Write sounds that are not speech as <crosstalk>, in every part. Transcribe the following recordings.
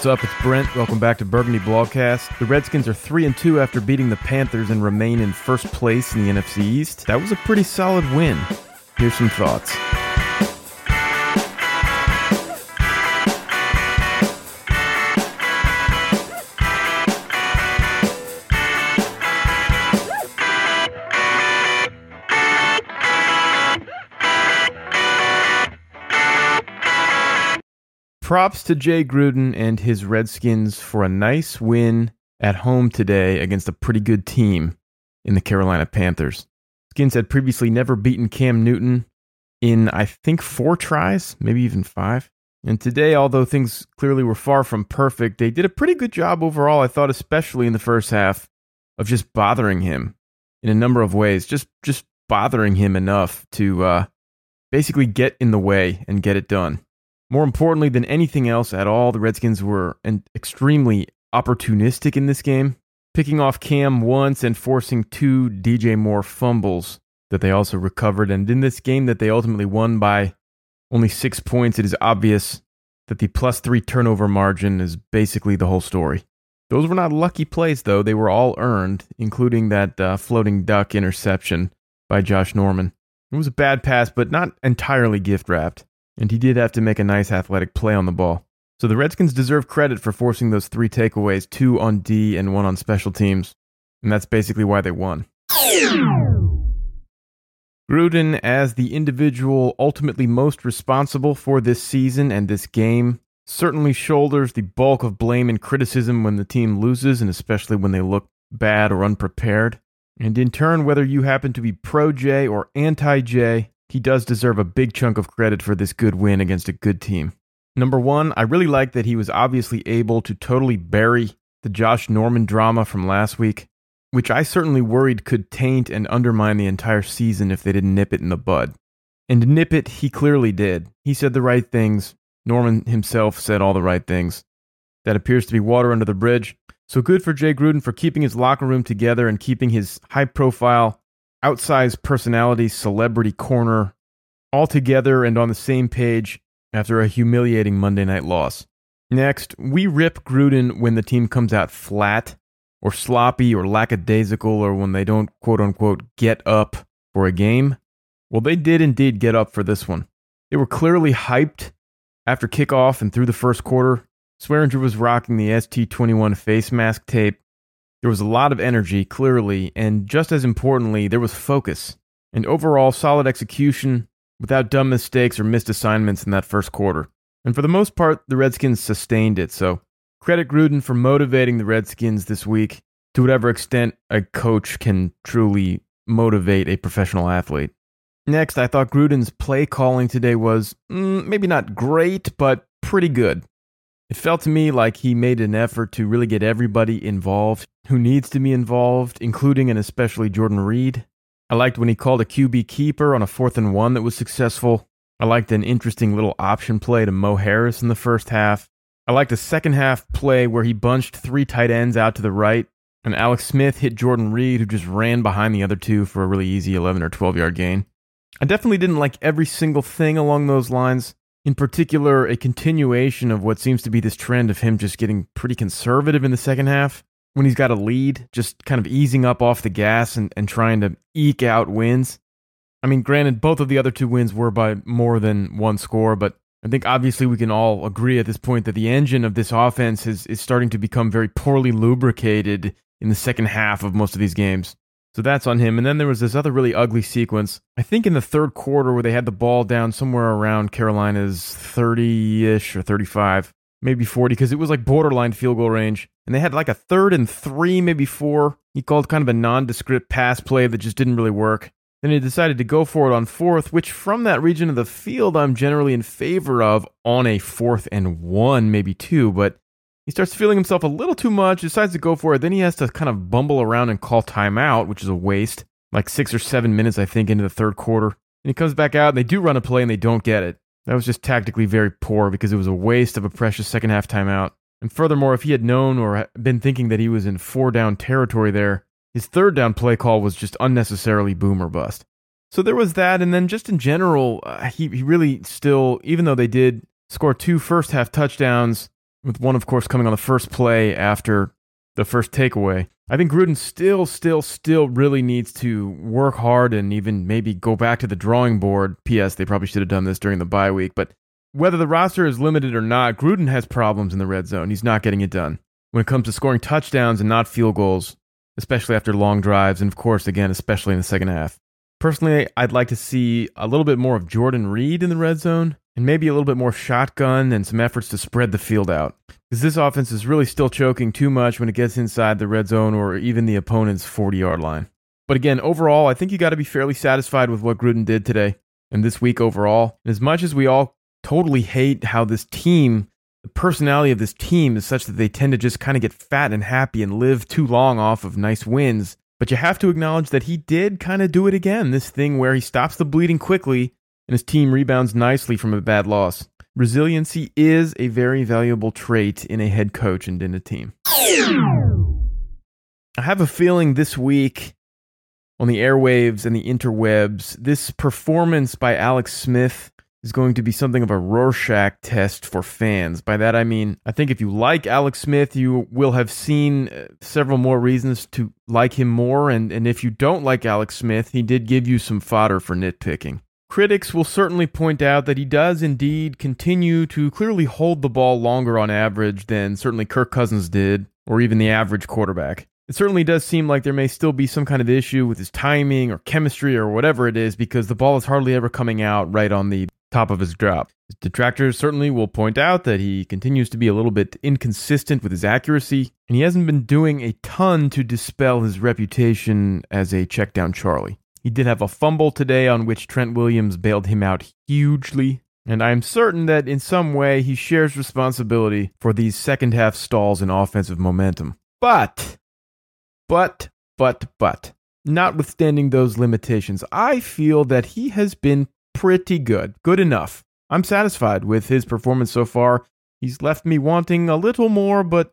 what's up? It's Brent. Welcome back to Burgundy Blogcast. The Redskins are 3 and 2 after beating the Panthers and remain in first place in the NFC East. That was a pretty solid win. Here's some thoughts. Props to Jay Gruden and his Redskins for a nice win at home today against a pretty good team in the Carolina Panthers. Skins had previously never beaten Cam Newton in, I think, four tries, maybe even five. And today, although things clearly were far from perfect, they did a pretty good job overall, I thought, especially in the first half, of just bothering him in a number of ways, just just bothering him enough to uh, basically get in the way and get it done. More importantly than anything else at all, the Redskins were an extremely opportunistic in this game, picking off Cam once and forcing two DJ Moore fumbles that they also recovered. And in this game that they ultimately won by only six points, it is obvious that the plus three turnover margin is basically the whole story. Those were not lucky plays, though. They were all earned, including that uh, floating duck interception by Josh Norman. It was a bad pass, but not entirely gift wrapped and he did have to make a nice athletic play on the ball. So the Redskins deserve credit for forcing those three takeaways, two on D and one on special teams, and that's basically why they won. Gruden, as the individual ultimately most responsible for this season and this game, certainly shoulders the bulk of blame and criticism when the team loses, and especially when they look bad or unprepared. And in turn, whether you happen to be pro J or anti J, he does deserve a big chunk of credit for this good win against a good team. Number one, I really like that he was obviously able to totally bury the Josh Norman drama from last week, which I certainly worried could taint and undermine the entire season if they didn't nip it in the bud. And nip it, he clearly did. He said the right things. Norman himself said all the right things. That appears to be water under the bridge. So good for Jay Gruden for keeping his locker room together and keeping his high profile outsized personality, celebrity corner all together and on the same page after a humiliating Monday night loss. Next, we rip Gruden when the team comes out flat or sloppy or lackadaisical or when they don't quote unquote get up for a game. Well, they did indeed get up for this one. They were clearly hyped after kickoff and through the first quarter. Swearinger was rocking the ST21 face mask tape there was a lot of energy, clearly, and just as importantly, there was focus and overall solid execution without dumb mistakes or missed assignments in that first quarter. And for the most part, the Redskins sustained it. So credit Gruden for motivating the Redskins this week to whatever extent a coach can truly motivate a professional athlete. Next, I thought Gruden's play calling today was mm, maybe not great, but pretty good. It felt to me like he made an effort to really get everybody involved who needs to be involved, including and especially Jordan Reed. I liked when he called a QB keeper on a fourth and one that was successful. I liked an interesting little option play to Mo Harris in the first half. I liked the second half play where he bunched three tight ends out to the right, and Alex Smith hit Jordan Reed, who just ran behind the other two for a really easy 11 or 12 yard gain. I definitely didn't like every single thing along those lines, in particular, a continuation of what seems to be this trend of him just getting pretty conservative in the second half when he's got a lead, just kind of easing up off the gas and, and trying to eke out wins. I mean, granted, both of the other two wins were by more than one score, but I think obviously we can all agree at this point that the engine of this offense is, is starting to become very poorly lubricated in the second half of most of these games. So that's on him. And then there was this other really ugly sequence, I think in the third quarter, where they had the ball down somewhere around Carolina's 30 ish or 35, maybe 40, because it was like borderline field goal range. And they had like a third and three, maybe four. He called kind of a nondescript pass play that just didn't really work. Then he decided to go for it on fourth, which from that region of the field, I'm generally in favor of on a fourth and one, maybe two. But he starts feeling himself a little too much, decides to go for it. Then he has to kind of bumble around and call timeout, which is a waste. Like six or seven minutes, I think, into the third quarter. And he comes back out and they do run a play and they don't get it. That was just tactically very poor because it was a waste of a precious second half timeout. And furthermore, if he had known or been thinking that he was in four down territory there, his third down play call was just unnecessarily boomer bust. So there was that. And then just in general, uh, he, he really still, even though they did score two first half touchdowns, with one, of course, coming on the first play after the first takeaway. I think Gruden still, still, still really needs to work hard and even maybe go back to the drawing board. P.S. They probably should have done this during the bye week, but whether the roster is limited or not, Gruden has problems in the red zone. He's not getting it done. When it comes to scoring touchdowns and not field goals, especially after long drives, and of course, again, especially in the second half. Personally, I'd like to see a little bit more of Jordan Reed in the red zone and maybe a little bit more shotgun and some efforts to spread the field out. Because this offense is really still choking too much when it gets inside the red zone or even the opponent's 40 yard line. But again, overall, I think you got to be fairly satisfied with what Gruden did today and this week overall. And as much as we all totally hate how this team, the personality of this team is such that they tend to just kind of get fat and happy and live too long off of nice wins. But you have to acknowledge that he did kind of do it again. This thing where he stops the bleeding quickly and his team rebounds nicely from a bad loss. Resiliency is a very valuable trait in a head coach and in a team. I have a feeling this week on the airwaves and the interwebs, this performance by Alex Smith is going to be something of a Rorschach test for fans. By that I mean, I think if you like Alex Smith, you will have seen uh, several more reasons to like him more. And, and if you don't like Alex Smith, he did give you some fodder for nitpicking. Critics will certainly point out that he does indeed continue to clearly hold the ball longer on average than certainly Kirk Cousins did, or even the average quarterback. It certainly does seem like there may still be some kind of issue with his timing or chemistry or whatever it is because the ball is hardly ever coming out right on the top of his drop. His detractors certainly will point out that he continues to be a little bit inconsistent with his accuracy, and he hasn't been doing a ton to dispel his reputation as a checkdown Charlie. He did have a fumble today on which Trent Williams bailed him out hugely, and I am certain that in some way he shares responsibility for these second half stalls in offensive momentum. But, but, but, but, notwithstanding those limitations, I feel that he has been pretty good. Good enough. I'm satisfied with his performance so far. He's left me wanting a little more, but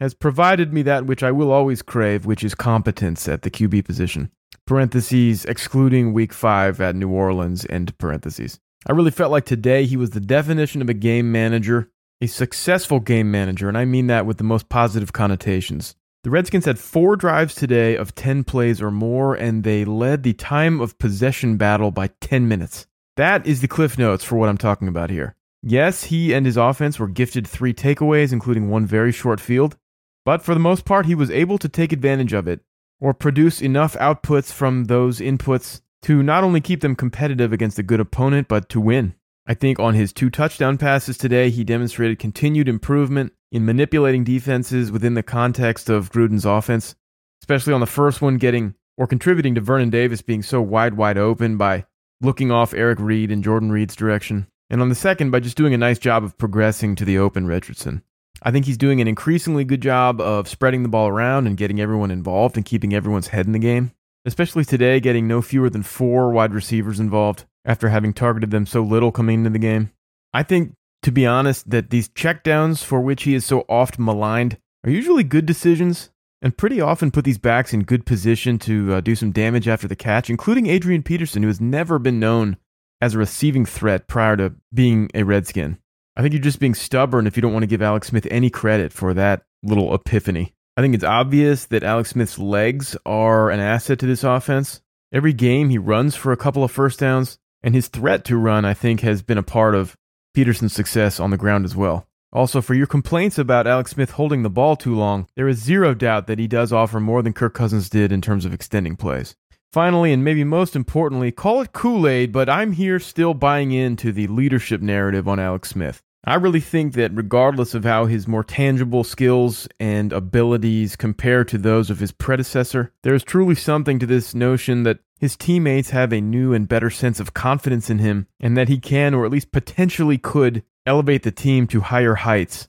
has provided me that which I will always crave, which is competence at the QB position. Parentheses, excluding week five at New Orleans, end parentheses. I really felt like today he was the definition of a game manager, a successful game manager, and I mean that with the most positive connotations. The Redskins had four drives today of 10 plays or more, and they led the time of possession battle by 10 minutes. That is the cliff notes for what I'm talking about here. Yes, he and his offense were gifted three takeaways, including one very short field, but for the most part, he was able to take advantage of it or produce enough outputs from those inputs to not only keep them competitive against a good opponent, but to win. I think on his two touchdown passes today, he demonstrated continued improvement in manipulating defenses within the context of Gruden's offense, especially on the first one, getting or contributing to Vernon Davis being so wide, wide open by looking off Eric Reid and Jordan Reed's direction, and on the second by just doing a nice job of progressing to the open Richardson. I think he's doing an increasingly good job of spreading the ball around and getting everyone involved and keeping everyone's head in the game. Especially today, getting no fewer than four wide receivers involved after having targeted them so little coming into the game. I think, to be honest, that these checkdowns for which he is so oft maligned are usually good decisions and pretty often put these backs in good position to uh, do some damage after the catch, including Adrian Peterson, who has never been known as a receiving threat prior to being a Redskin. I think you're just being stubborn if you don't want to give Alex Smith any credit for that little epiphany. I think it's obvious that Alex Smith's legs are an asset to this offense. Every game he runs for a couple of first downs, and his threat to run, I think, has been a part of Peterson's success on the ground as well. Also, for your complaints about Alex Smith holding the ball too long, there is zero doubt that he does offer more than Kirk Cousins did in terms of extending plays. Finally, and maybe most importantly, call it Kool Aid, but I'm here still buying into the leadership narrative on Alex Smith. I really think that regardless of how his more tangible skills and abilities compare to those of his predecessor, there is truly something to this notion that his teammates have a new and better sense of confidence in him, and that he can, or at least potentially could, elevate the team to higher heights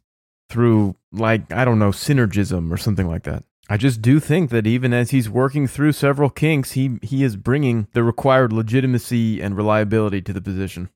through, like, I don't know, synergism or something like that. I just do think that even as he's working through several kinks, he, he is bringing the required legitimacy and reliability to the position.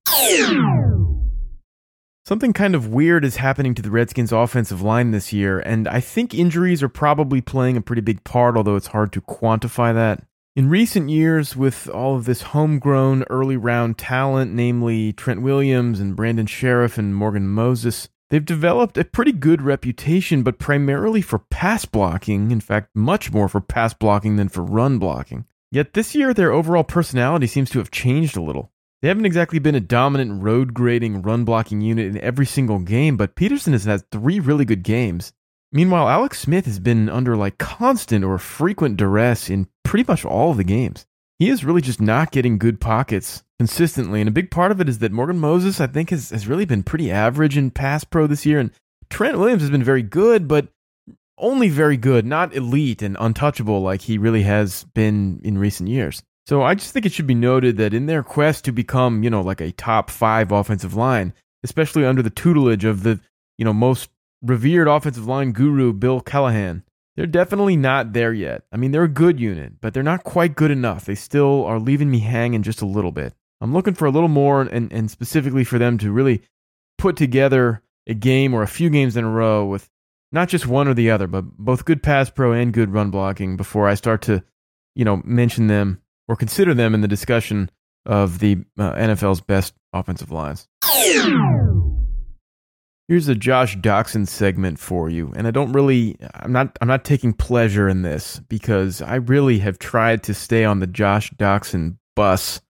Something kind of weird is happening to the Redskins' offensive line this year, and I think injuries are probably playing a pretty big part, although it's hard to quantify that. In recent years, with all of this homegrown early round talent, namely Trent Williams and Brandon Scherff and Morgan Moses, They've developed a pretty good reputation, but primarily for pass blocking. In fact, much more for pass blocking than for run blocking. Yet this year, their overall personality seems to have changed a little. They haven't exactly been a dominant road grading run blocking unit in every single game, but Peterson has had three really good games. Meanwhile, Alex Smith has been under like constant or frequent duress in pretty much all of the games. He is really just not getting good pockets consistently. And a big part of it is that Morgan Moses, I think, has, has really been pretty average in pass pro this year. And Trent Williams has been very good, but only very good, not elite and untouchable like he really has been in recent years. So I just think it should be noted that in their quest to become, you know, like a top five offensive line, especially under the tutelage of the, you know, most revered offensive line guru, Bill Callahan, they're definitely not there yet. I mean, they're a good unit, but they're not quite good enough. They still are leaving me hanging just a little bit. I'm looking for a little more and, and specifically for them to really put together a game or a few games in a row with not just one or the other, but both good pass pro and good run blocking before I start to, you know, mention them or consider them in the discussion of the uh, NFL's best offensive lines. Here's a Josh Doctson segment for you, and I don't really I'm not I'm not taking pleasure in this because I really have tried to stay on the Josh Doctson bus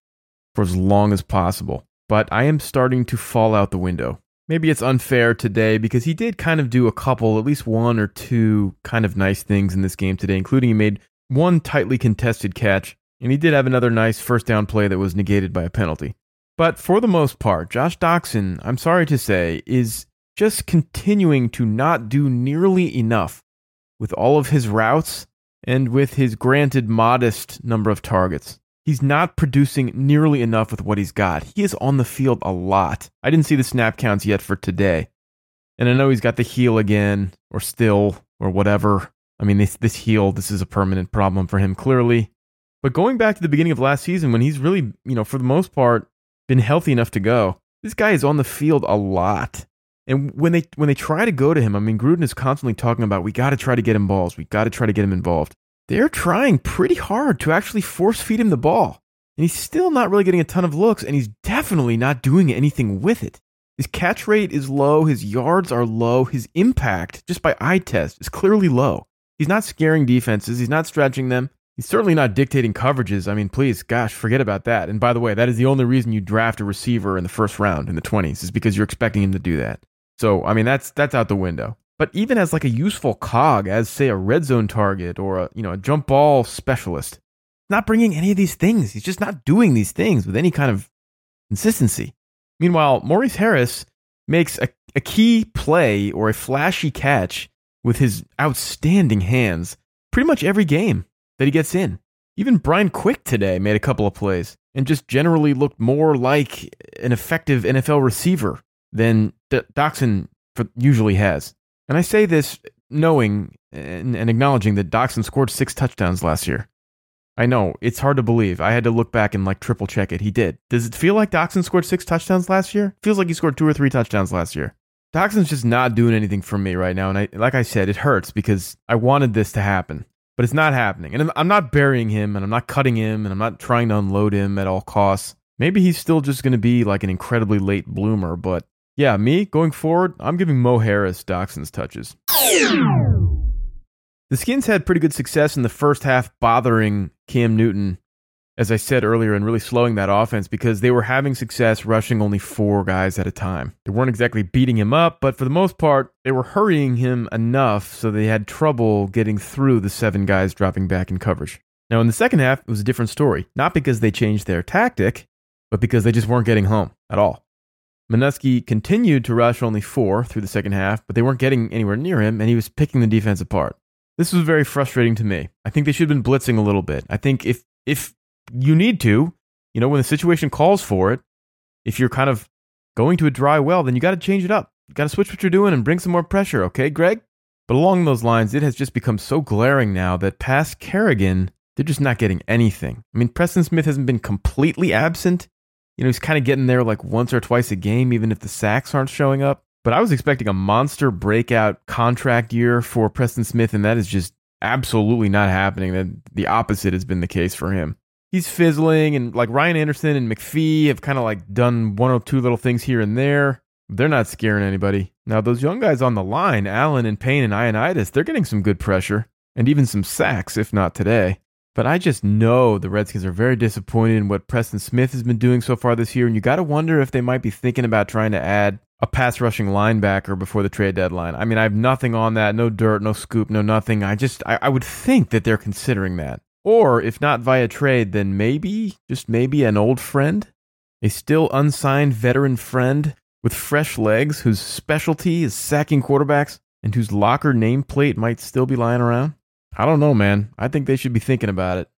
for as long as possible. But I am starting to fall out the window. Maybe it's unfair today because he did kind of do a couple, at least one or two kind of nice things in this game today, including he made one tightly contested catch, and he did have another nice first down play that was negated by a penalty. But for the most part, Josh Doctson, I'm sorry to say, is just continuing to not do nearly enough with all of his routes and with his granted modest number of targets. He's not producing nearly enough with what he's got. He is on the field a lot. I didn't see the snap counts yet for today. And I know he's got the heel again, or still, or whatever. I mean, this, this heel, this is a permanent problem for him, clearly. But going back to the beginning of last season, when he's really, you know, for the most part, been healthy enough to go, this guy is on the field a lot. And when they when they try to go to him, I mean, Gruden is constantly talking about we got to try to get him balls, we got to try to get him involved they're trying pretty hard to actually force feed him the ball. And he's still not really getting a ton of looks, and he's definitely not doing anything with it. His catch rate is low, his yards are low, his impact, just by eye test, is clearly low. He's not scaring defenses, he's not stretching them. He's certainly not dictating coverages. I mean, please, gosh, forget about that. And by the way, that is the only reason you draft a receiver in the first round in the 20s, is because you're expecting him to do that. So, I mean, that's that's out the window. But even as like a useful cog, as say a red zone target or a you know a jump ball specialist, not bringing any of these things. He's just not doing these things with any kind of consistency. Meanwhile, Maurice Harris makes a, a key play or a flashy catch with his outstanding hands pretty much every game that he gets in. Even Brian Quick today made a couple of plays and just generally looked more like an effective NFL receiver than D- Doctson usually has. And I say this knowing and, and acknowledging that Doctson scored six touchdowns last year. I know it's hard to believe. I had to look back and like triple check it. He did. Does it feel like Doctson scored six touchdowns last year? Feels like he scored two or three touchdowns last year. Doctson's just not doing anything for me right now, and I, like I said, it hurts because I wanted this to happen, but it's not happening. And I'm not burying him, and I'm not cutting him, and I'm not trying to unload him at all costs. Maybe he's still just going to be like an incredibly late bloomer, but yeah, me going forward, I'm giving Mo Harris Doctson's touches. The Skins had pretty good success in the first half, bothering Cam Newton, as I said earlier, and really slowing that offense because they were having success rushing only four guys at a time. They weren't exactly beating him up, but for the most part, they were hurrying him enough so they had trouble getting through the seven guys dropping back in coverage. Now, in the second half, it was a different story. Not because they changed their tactic, but because they just weren't getting home at all. Manusky continued to rush only four through the second half, but they weren't getting anywhere near him, and he was picking the defense apart. This was very frustrating to me. I think they should have been blitzing a little bit. I think if if you need to, you know, when the situation calls for it, if you're kind of going to a dry well, then you got to change it up. You got to switch what you're doing and bring some more pressure, okay, Greg? But along those lines, it has just become so glaring now that past Kerrigan, they're just not getting anything. I mean, Preston Smith hasn't been completely absent, you know, he's kind of getting there like once or twice a game, even if the sacks aren't showing up. But I was expecting a monster breakout contract year for Preston Smith, and that is just absolutely not happening. That the opposite has been the case for him. He's fizzling, and like Ryan Anderson and McPhee have kind of like done one or two little things here and there. They're not scaring anybody. Now, those young guys on the line, Allen and Payne and Ioannidis, they're getting some good pressure and even some sacks, if not today. But I just know the Redskins are very disappointed in what Preston Smith has been doing so far this year, and you got to wonder if they might be thinking about trying to add a pass rushing linebacker before the trade deadline. I mean, I have nothing on that, no dirt, no scoop, no nothing. I just, I, I would think that they're considering that. Or if not via trade, then maybe, just maybe, an old friend, a still unsigned veteran friend with fresh legs whose specialty is sacking quarterbacks and whose locker nameplate might still be lying around. I don't know, man. I think they should be thinking about it.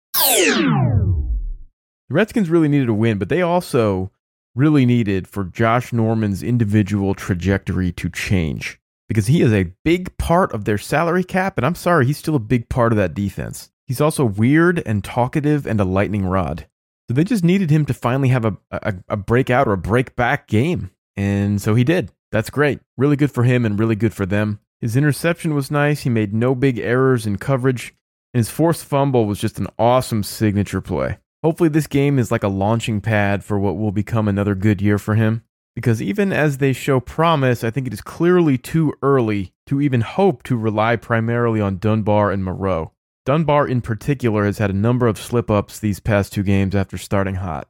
The Redskins really needed a win, but they also really needed for Josh Norman's individual trajectory to change because he is a big part of their salary cap. And I'm sorry, he's still a big part of that defense. He's also weird and talkative and a lightning rod. So they just needed him to finally have a, a, a breakout or a break back game. And so he did. That's great. Really good for him and really good for them. His interception was nice. He made no big errors in coverage. And his forced fumble was just an awesome signature play. Hopefully, this game is like a launching pad for what will become another good year for him. Because even as they show promise, I think it is clearly too early to even hope to rely primarily on Dunbar and Moreau. Dunbar, in particular, has had a number of slip ups these past two games after starting hot.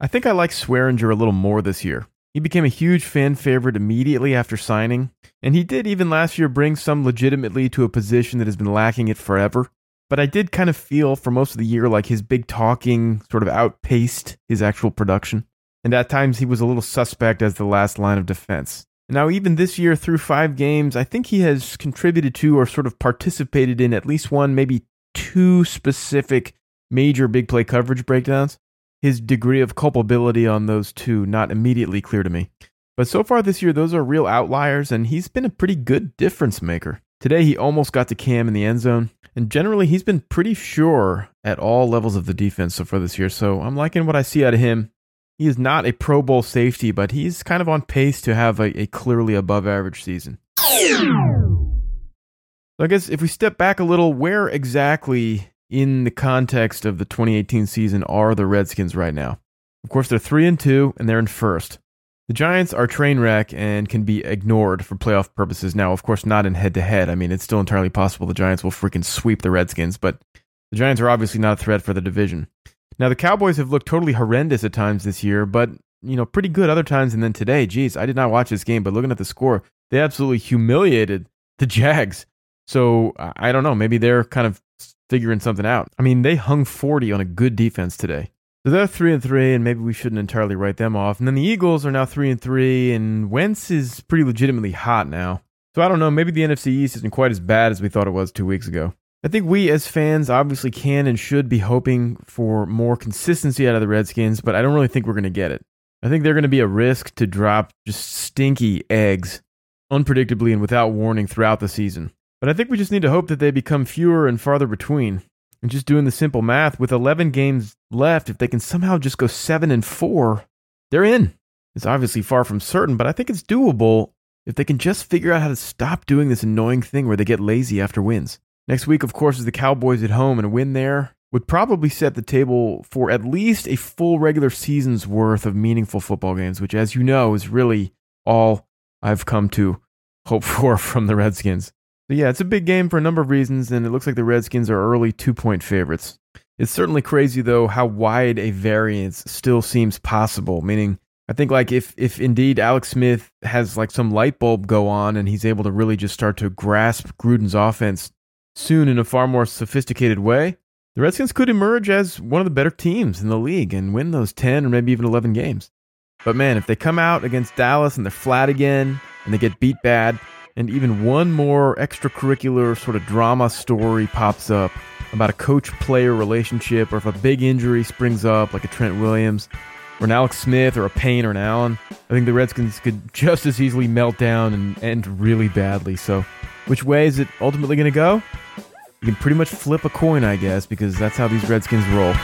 I think I like Swearinger a little more this year. He became a huge fan favorite immediately after signing, and he did even last year bring some legitimately to a position that has been lacking it forever. But I did kind of feel for most of the year like his big talking sort of outpaced his actual production. And at times he was a little suspect as the last line of defense. Now, even this year through five games, I think he has contributed to or sort of participated in at least one, maybe two specific major big play coverage breakdowns. His degree of culpability on those two not immediately clear to me. But so far this year, those are real outliers, and he's been a pretty good difference maker. Today, he almost got to Cam in the end zone, and generally, he's been pretty sure at all levels of the defense so far this year. So I'm liking what I see out of him. He is not a Pro Bowl safety, but he's kind of on pace to have a, a clearly above average season. So I guess if we step back a little, where exactly in the context of the 2018 season are the Redskins right now? Of course, they're 3 and 2 and they're in first. The Giants are train wreck and can be ignored for playoff purposes. Now, of course, not in head to head. I mean, it's still entirely possible the Giants will freaking sweep the Redskins, but the Giants are obviously not a threat for the division. Now, the Cowboys have looked totally horrendous at times this year, but, you know, pretty good other times. And then today, geez, I did not watch this game, but looking at the score, they absolutely humiliated the <laughs> Jags. So I don't know. Maybe they're kind of figuring something out. I mean, they hung 40 on a good defense today. So they're three and three, and maybe we shouldn't entirely write them off. And then the Eagles are now three and three, and Wentz is pretty legitimately hot now. So I don't know. Maybe the NFC East isn't quite as bad as we thought it was two weeks ago. I think we as fans obviously can and should be hoping for more consistency out of the Redskins, but I don't really think we're going to get it. I think they're going to be a risk to drop just stinky eggs unpredictably and without warning throughout the season. But I think we just need to hope that they become fewer and farther between. And just doing the simple math, with 11 games left, if they can somehow just go 7 and 4, they're in. It's obviously far from certain, but I think it's doable if they can just figure out how to stop doing this annoying thing where they get lazy after wins. Next week, of course, is the Cowboys at home, and a win there would probably set the table for at least a full regular season's worth of meaningful football games, which, as you know, is really all I've come to hope <laughs> for from the Redskins. So yeah, it's a big game for a number of reasons, and it looks like the Redskins are early two point favorites. It's certainly crazy though how wide a variance still seems possible. Meaning, I think like if if indeed Alex Smith has like some light bulb go on and he's able to really just start to grasp Gruden's offense soon in a far more sophisticated way, the Redskins could emerge as one of the better teams in the league and win those 10 or maybe even 11 games. But man, if they come out against Dallas and they're flat again and they get beat bad, and even one more extracurricular sort of drama story pops up about a coach player relationship, or if a big injury springs up, like a Trent Williams, or an Alex Smith, or a Payne, or an Allen, I think the Redskins could just as easily melt down and end really badly. So, which way is it ultimately going to go? You can pretty much flip a coin, I guess, because that's how these Redskins roll.